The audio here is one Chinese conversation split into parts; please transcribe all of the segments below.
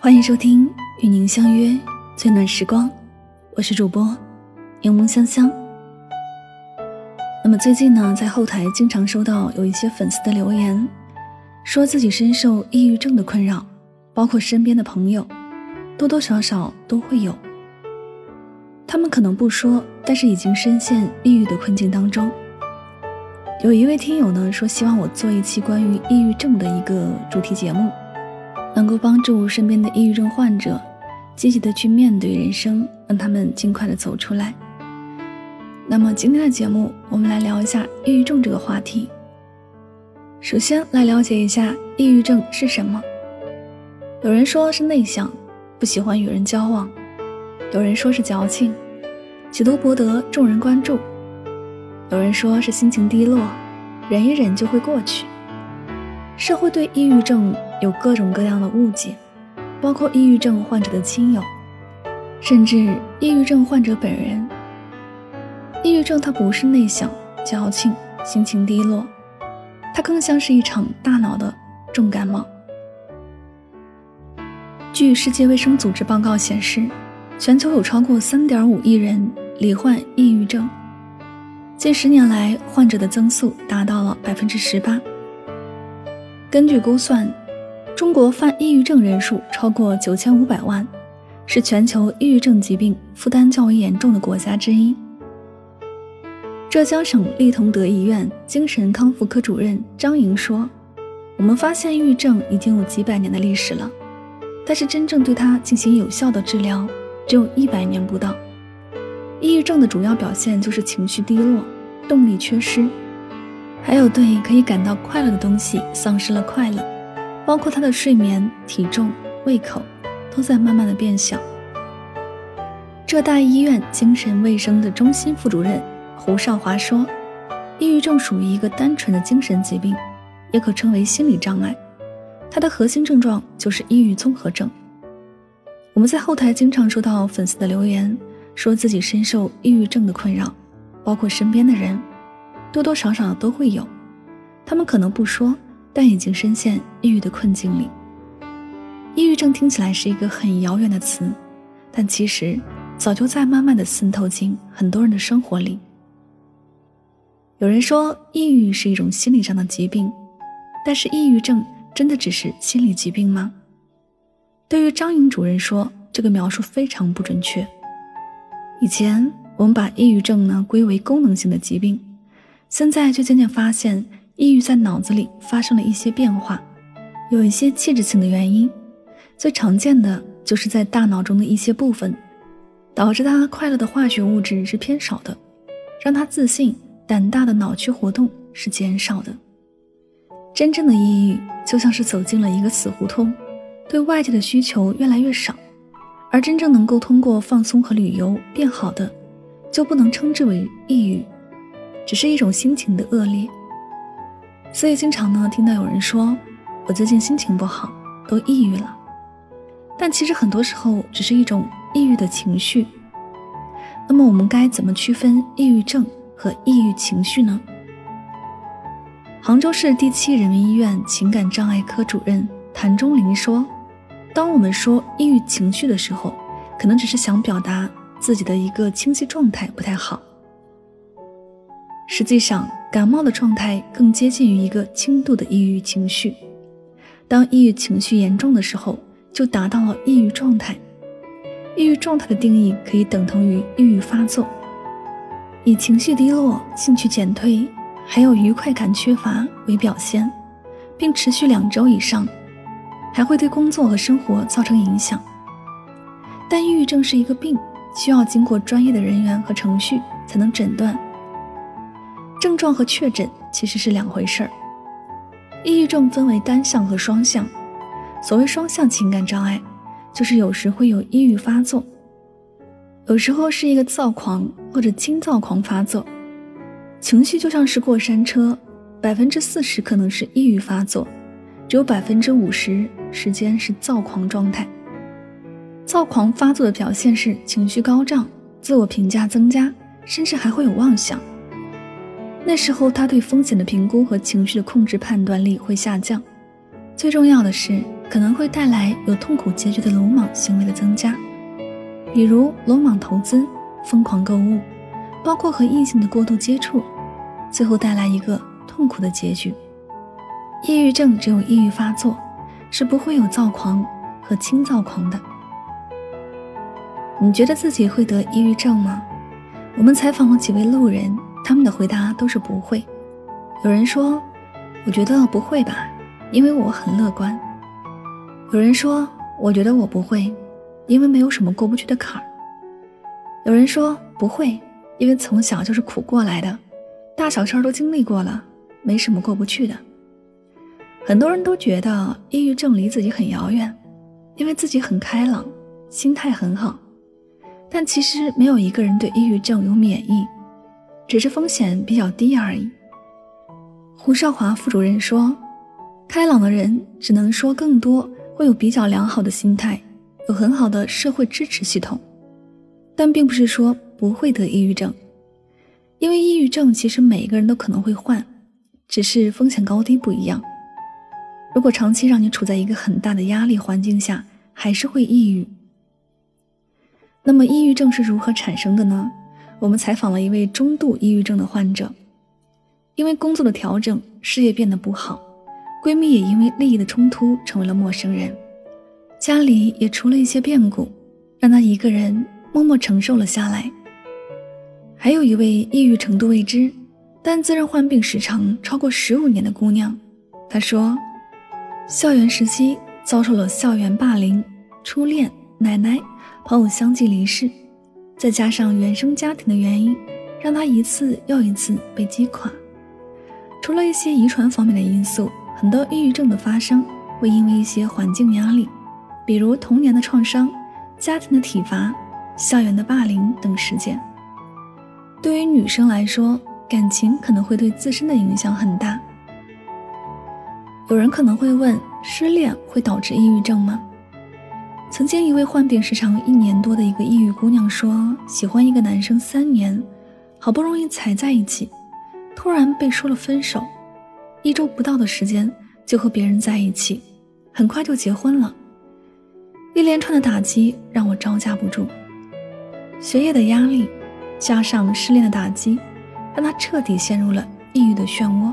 欢迎收听与您相约最暖时光，我是主播柠檬香香。那么最近呢，在后台经常收到有一些粉丝的留言，说自己深受抑郁症的困扰，包括身边的朋友，多多少少都会有。他们可能不说，但是已经深陷抑郁的困境当中。有一位听友呢说，希望我做一期关于抑郁症的一个主题节目。能够帮助身边的抑郁症患者积极的去面对人生，让他们尽快的走出来。那么今天的节目，我们来聊一下抑郁症这个话题。首先来了解一下抑郁症是什么。有人说是内向，不喜欢与人交往；有人说是矫情，企图博得众人关注；有人说是心情低落，忍一忍就会过去。社会对抑郁症有各种各样的误解，包括抑郁症患者的亲友，甚至抑郁症患者本人。抑郁症它不是内向、矫情、心情低落，它更像是一场大脑的重感冒。据世界卫生组织报告显示，全球有超过3.5亿人罹患抑郁症，近十年来患者的增速达到了百分之十八。根据估算，中国患抑郁症人数超过九千五百万，是全球抑郁症疾病负担较为严重的国家之一。浙江省利同德医院精神康复科主任张莹说：“我们发现抑郁症已经有几百年的历史了，但是真正对它进行有效的治疗，只有一百年不到。抑郁症的主要表现就是情绪低落、动力缺失。”还有对可以感到快乐的东西丧失了快乐，包括他的睡眠、体重、胃口，都在慢慢的变小。浙大医院精神卫生的中心副主任胡少华说：“抑郁症属于一个单纯的精神疾病，也可称为心理障碍。它的核心症状就是抑郁综合症。”我们在后台经常收到粉丝的留言，说自己深受抑郁症的困扰，包括身边的人。多多少少都会有，他们可能不说，但已经深陷抑郁的困境里。抑郁症听起来是一个很遥远的词，但其实早就在慢慢的渗透进很多人的生活里。有人说，抑郁是一种心理上的疾病，但是抑郁症真的只是心理疾病吗？对于张颖主任说，这个描述非常不准确。以前我们把抑郁症呢归为功能性的疾病。现在却渐渐发现，抑郁在脑子里发生了一些变化，有一些器质性的原因。最常见的就是在大脑中的一些部分，导致他快乐的化学物质是偏少的，让他自信、胆大的脑区活动是减少的。真正的抑郁就像是走进了一个死胡同，对外界的需求越来越少，而真正能够通过放松和旅游变好的，就不能称之为抑郁。只是一种心情的恶劣，所以经常呢听到有人说我最近心情不好，都抑郁了。但其实很多时候只是一种抑郁的情绪。那么我们该怎么区分抑郁症和抑郁情绪呢？杭州市第七人民医院情感障碍科主任谭忠林说：“当我们说抑郁情绪的时候，可能只是想表达自己的一个清晰状态不太好。”实际上，感冒的状态更接近于一个轻度的抑郁情绪。当抑郁情绪严重的时候，就达到了抑郁状态。抑郁状态的定义可以等同于抑郁发作，以情绪低落、兴趣减退，还有愉快感缺乏为表现，并持续两周以上，还会对工作和生活造成影响。但抑郁症是一个病，需要经过专业的人员和程序才能诊断。症状和确诊其实是两回事儿。抑郁症分为单向和双向。所谓双向情感障碍，就是有时会有抑郁发作，有时候是一个躁狂或者轻躁狂发作。情绪就像是过山车，百分之四十可能是抑郁发作，只有百分之五十时间是躁狂状态。躁狂发作的表现是情绪高涨、自我评价增加，甚至还会有妄想。那时候，他对风险的评估和情绪的控制判断力会下降，最重要的是，可能会带来有痛苦结局的鲁莽行为的增加，比如鲁莽投资、疯狂购物，包括和异性的过度接触，最后带来一个痛苦的结局。抑郁症只有抑郁发作，是不会有躁狂和轻躁狂的。你觉得自己会得抑郁症吗？我们采访了几位路人，他们的回答都是不会。有人说：“我觉得不会吧，因为我很乐观。”有人说：“我觉得我不会，因为没有什么过不去的坎儿。”有人说：“不会，因为从小就是苦过来的，大小事儿都经历过了，没什么过不去的。”很多人都觉得抑郁症离自己很遥远，因为自己很开朗，心态很好。但其实没有一个人对抑郁症有免疫，只是风险比较低而已。胡少华副主任说：“开朗的人只能说更多会有比较良好的心态，有很好的社会支持系统，但并不是说不会得抑郁症，因为抑郁症其实每一个人都可能会患，只是风险高低不一样。”如果长期让你处在一个很大的压力环境下，还是会抑郁。那么，抑郁症是如何产生的呢？我们采访了一位中度抑郁症的患者，因为工作的调整，事业变得不好，闺蜜也因为利益的冲突成为了陌生人，家里也出了一些变故，让她一个人默默承受了下来。还有一位抑郁程度未知，但自认患病时长超过十五年的姑娘，她说。校园时期遭受了校园霸凌、初恋、奶奶、朋友相继离世，再加上原生家庭的原因，让他一次又一次被击垮。除了一些遗传方面的因素，很多抑郁症的发生会因为一些环境压力，比如童年的创伤、家庭的体罚、校园的霸凌等事件。对于女生来说，感情可能会对自身的影响很大。有人可能会问：失恋会导致抑郁症吗？曾经一位患病时长一年多的一个抑郁姑娘说：“喜欢一个男生三年，好不容易才在一起，突然被说了分手，一周不到的时间就和别人在一起，很快就结婚了。一连串的打击让我招架不住，学业的压力加上失恋的打击，让她彻底陷入了抑郁的漩涡。”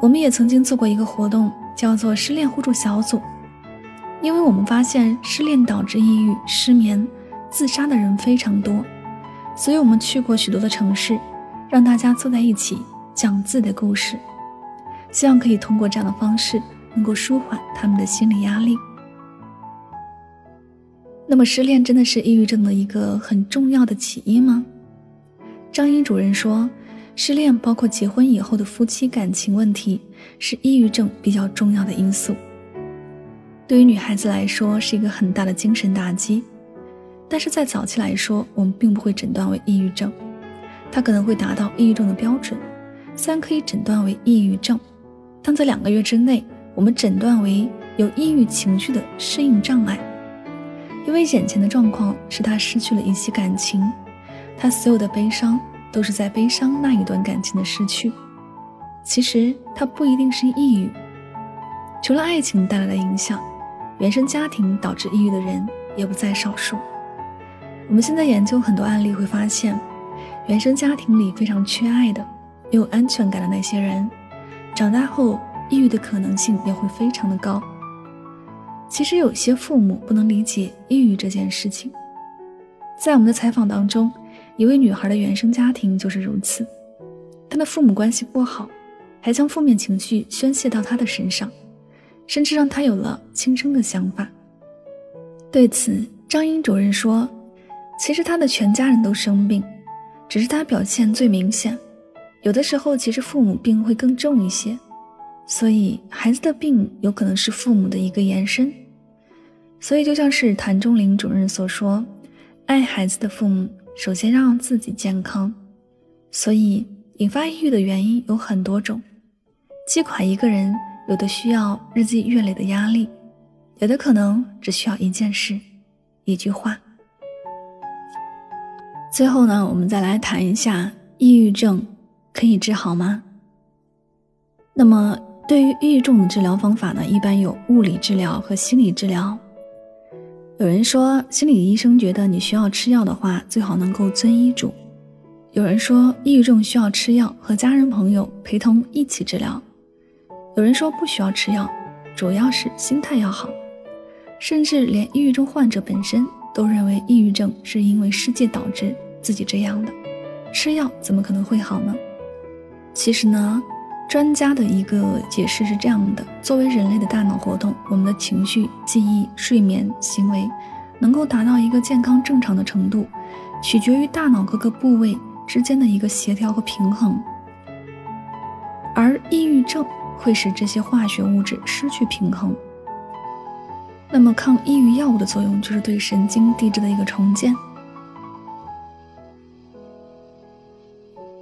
我们也曾经做过一个活动，叫做“失恋互助小组”，因为我们发现失恋导致抑郁、失眠、自杀的人非常多，所以我们去过许多的城市，让大家坐在一起讲自己的故事，希望可以通过这样的方式能够舒缓他们的心理压力。那么，失恋真的是抑郁症的一个很重要的起因吗？张英主任说。失恋包括结婚以后的夫妻感情问题，是抑郁症比较重要的因素。对于女孩子来说，是一个很大的精神打击。但是在早期来说，我们并不会诊断为抑郁症，它可能会达到抑郁症的标准，虽然可以诊断为抑郁症，但在两个月之内，我们诊断为有抑郁情绪的适应障碍，因为眼前的状况是他失去了一些感情，他所有的悲伤。都是在悲伤那一段感情的失去。其实它不一定是抑郁，除了爱情带来的影响，原生家庭导致抑郁的人也不在少数。我们现在研究很多案例，会发现，原生家庭里非常缺爱的、没有安全感的那些人，长大后抑郁的可能性也会非常的高。其实有些父母不能理解抑郁这件事情，在我们的采访当中。一位女孩的原生家庭就是如此，她的父母关系不好，还将负面情绪宣泄到她的身上，甚至让他有了轻生的想法。对此，张英主任说：“其实他的全家人都生病，只是他表现最明显。有的时候，其实父母病会更重一些，所以孩子的病有可能是父母的一个延伸。所以，就像是谭中林主任所说，爱孩子的父母。”首先让自己健康，所以引发抑郁的原因有很多种。击垮一个人，有的需要日积月累的压力，有的可能只需要一件事、一句话。最后呢，我们再来谈一下抑郁症可以治好吗？那么，对于抑郁症的治疗方法呢，一般有物理治疗和心理治疗。有人说，心理医生觉得你需要吃药的话，最好能够遵医嘱。有人说，抑郁症需要吃药，和家人朋友陪同一起治疗。有人说不需要吃药，主要是心态要好。甚至连抑郁症患者本身都认为抑郁症是因为世界导致自己这样的，吃药怎么可能会好呢？其实呢，专家的一个解释是这样的：作为人类的大脑活动，我们的情绪、记忆、睡眠、行为，能够达到一个健康正常的程度，取决于大脑各个部位之间的一个协调和平衡。而抑郁症会使这些化学物质失去平衡。那么，抗抑郁药物的作用就是对神经递质的一个重建。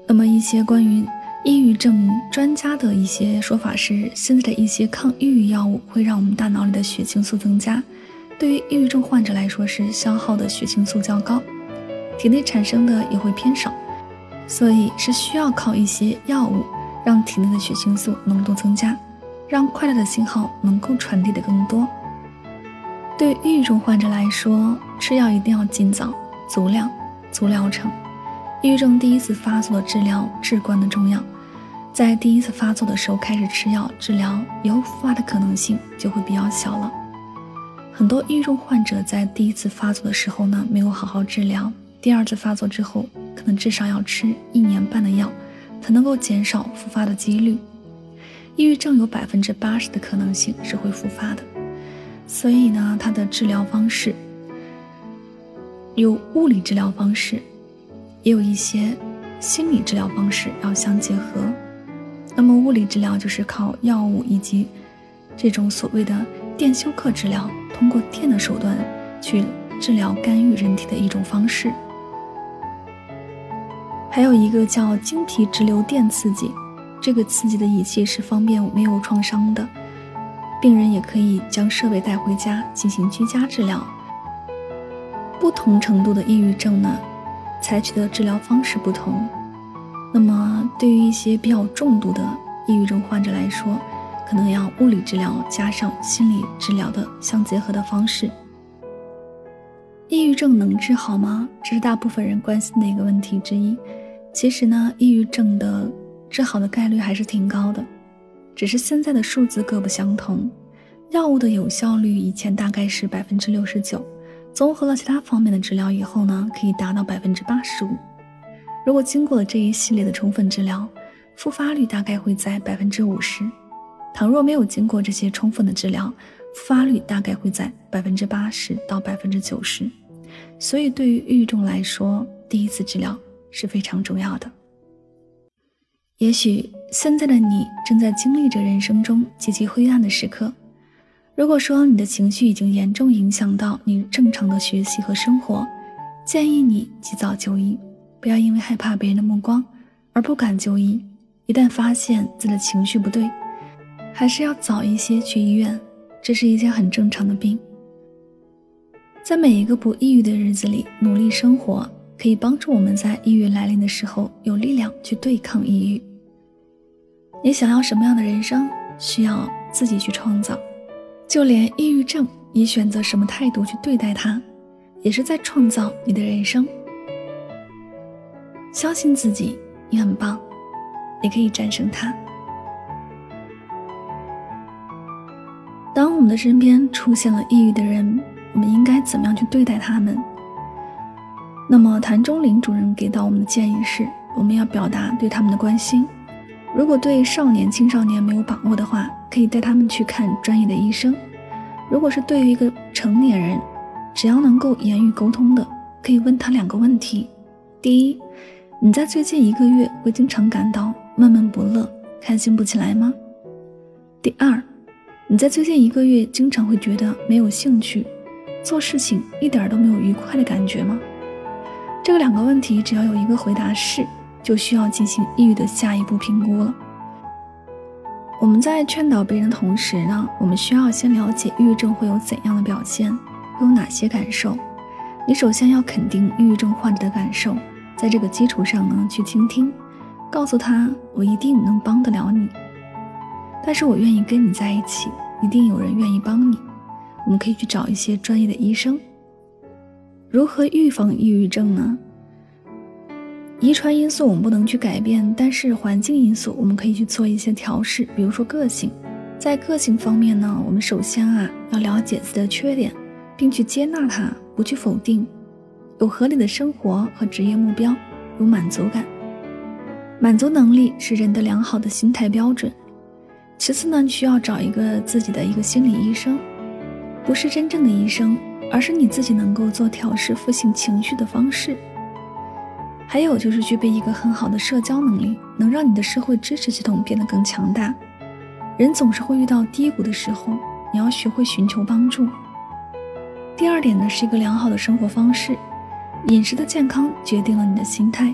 那么，一些关于抑郁症专家的一些说法是，现在的一些抗抑郁药物会让我们大脑里的血清素增加，对于抑郁症患者来说是消耗的血清素较高，体内产生的也会偏少，所以是需要靠一些药物让体内的血清素浓度增加，让快乐的信号能够传递的更多。对抑郁症患者来说，吃药一定要尽早、足量、足疗程。抑郁症第一次发作的治疗至关的重要，在第一次发作的时候开始吃药治疗，以后复发的可能性就会比较小了。很多抑郁症患者在第一次发作的时候呢，没有好好治疗，第二次发作之后，可能至少要吃一年半的药，才能够减少复发的几率。抑郁症有百分之八十的可能性是会复发的。所以呢，它的治疗方式有物理治疗方式，也有一些心理治疗方式要相结合。那么物理治疗就是靠药物以及这种所谓的电休克治疗，通过电的手段去治疗干预人体的一种方式。还有一个叫晶体直流电刺激，这个刺激的仪器是方便没有创伤的。病人也可以将设备带回家进行居家治疗。不同程度的抑郁症呢，采取的治疗方式不同。那么，对于一些比较重度的抑郁症患者来说，可能要物理治疗加上心理治疗的相结合的方式。抑郁症能治好吗？这是大部分人关心的一个问题之一。其实呢，抑郁症的治好的概率还是挺高的。只是现在的数字各不相同，药物的有效率以前大概是百分之六十九，综合了其他方面的治疗以后呢，可以达到百分之八十五。如果经过了这一系列的充分治疗，复发率大概会在百分之五十；倘若没有经过这些充分的治疗，复发率大概会在百分之八十到百分之九十。所以，对于抑郁症来说，第一次治疗是非常重要的。也许现在的你正在经历着人生中极其灰暗的时刻。如果说你的情绪已经严重影响到你正常的学习和生活，建议你及早就医，不要因为害怕别人的目光而不敢就医。一旦发现自己的情绪不对，还是要早一些去医院，这是一件很正常的病。在每一个不抑郁的日子里，努力生活可以帮助我们在抑郁来临的时候有力量去对抗抑郁。你想要什么样的人生，需要自己去创造。就连抑郁症，你选择什么态度去对待它，也是在创造你的人生。相信自己，你很棒，你可以战胜它。当我们的身边出现了抑郁的人，我们应该怎么样去对待他们？那么谭中林主任给到我们的建议是，我们要表达对他们的关心。如果对少年、青少年没有把握的话，可以带他们去看专业的医生。如果是对于一个成年人，只要能够言语沟通的，可以问他两个问题：第一，你在最近一个月会经常感到闷闷不乐、开心不起来吗？第二，你在最近一个月经常会觉得没有兴趣，做事情一点都没有愉快的感觉吗？这个两个问题，只要有一个回答是。就需要进行抑郁的下一步评估了。我们在劝导别人的同时呢，我们需要先了解抑郁症会有怎样的表现，会有哪些感受。你首先要肯定抑郁症患者的感受，在这个基础上呢，去倾听，告诉他我一定能帮得了你。但是我愿意跟你在一起，一定有人愿意帮你。我们可以去找一些专业的医生。如何预防抑郁症呢？遗传因素我们不能去改变，但是环境因素我们可以去做一些调试。比如说个性，在个性方面呢，我们首先啊要了解自己的缺点，并去接纳它，不去否定，有合理的生活和职业目标，有满足感。满足能力是人的良好的心态标准。其次呢，需要找一个自己的一个心理医生，不是真正的医生，而是你自己能够做调试负性情绪的方式。还有就是具备一个很好的社交能力，能让你的社会支持系统变得更强大。人总是会遇到低谷的时候，你要学会寻求帮助。第二点呢，是一个良好的生活方式，饮食的健康决定了你的心态。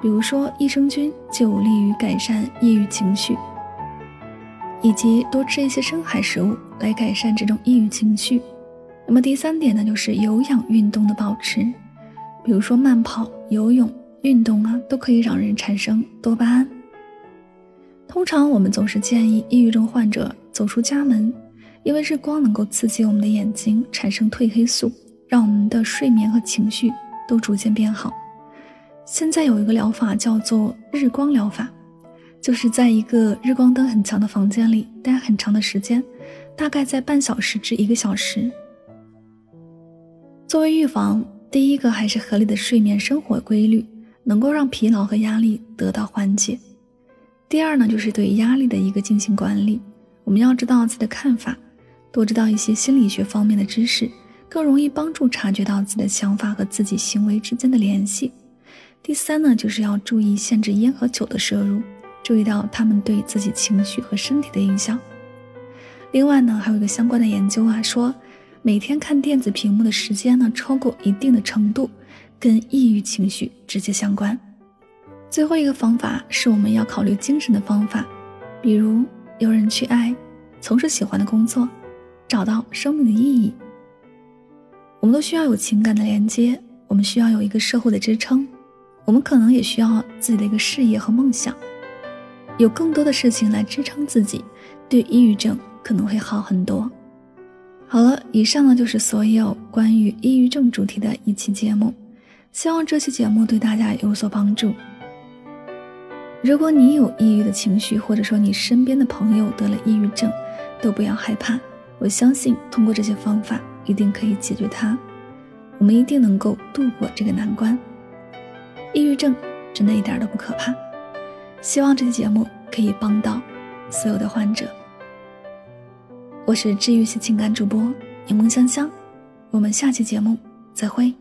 比如说，益生菌就有利于改善抑郁情绪，以及多吃一些深海食物来改善这种抑郁情绪。那么第三点呢，就是有氧运动的保持，比如说慢跑、游泳。运动啊，都可以让人产生多巴胺。通常我们总是建议抑郁症患者走出家门，因为日光能够刺激我们的眼睛，产生褪黑素，让我们的睡眠和情绪都逐渐变好。现在有一个疗法叫做日光疗法，就是在一个日光灯很强的房间里待很长的时间，大概在半小时至一个小时。作为预防，第一个还是合理的睡眠生活规律。能够让疲劳和压力得到缓解。第二呢，就是对压力的一个进行管理。我们要知道自己的看法，多知道一些心理学方面的知识，更容易帮助察觉到自己的想法和自己行为之间的联系。第三呢，就是要注意限制烟和酒的摄入，注意到他们对自己情绪和身体的影响。另外呢，还有一个相关的研究啊，说每天看电子屏幕的时间呢，超过一定的程度。跟抑郁情绪直接相关。最后一个方法是我们要考虑精神的方法，比如有人去爱，从事喜欢的工作，找到生命的意义。我们都需要有情感的连接，我们需要有一个社会的支撑，我们可能也需要自己的一个事业和梦想，有更多的事情来支撑自己，对抑郁症可能会好很多。好了，以上呢就是所有关于抑郁症主题的一期节目。希望这期节目对大家有所帮助。如果你有抑郁的情绪，或者说你身边的朋友得了抑郁症，都不要害怕。我相信通过这些方法，一定可以解决它。我们一定能够度过这个难关。抑郁症真的一点都不可怕。希望这期节目可以帮到所有的患者。我是治愈系情感主播柠檬香香，我们下期节目再会。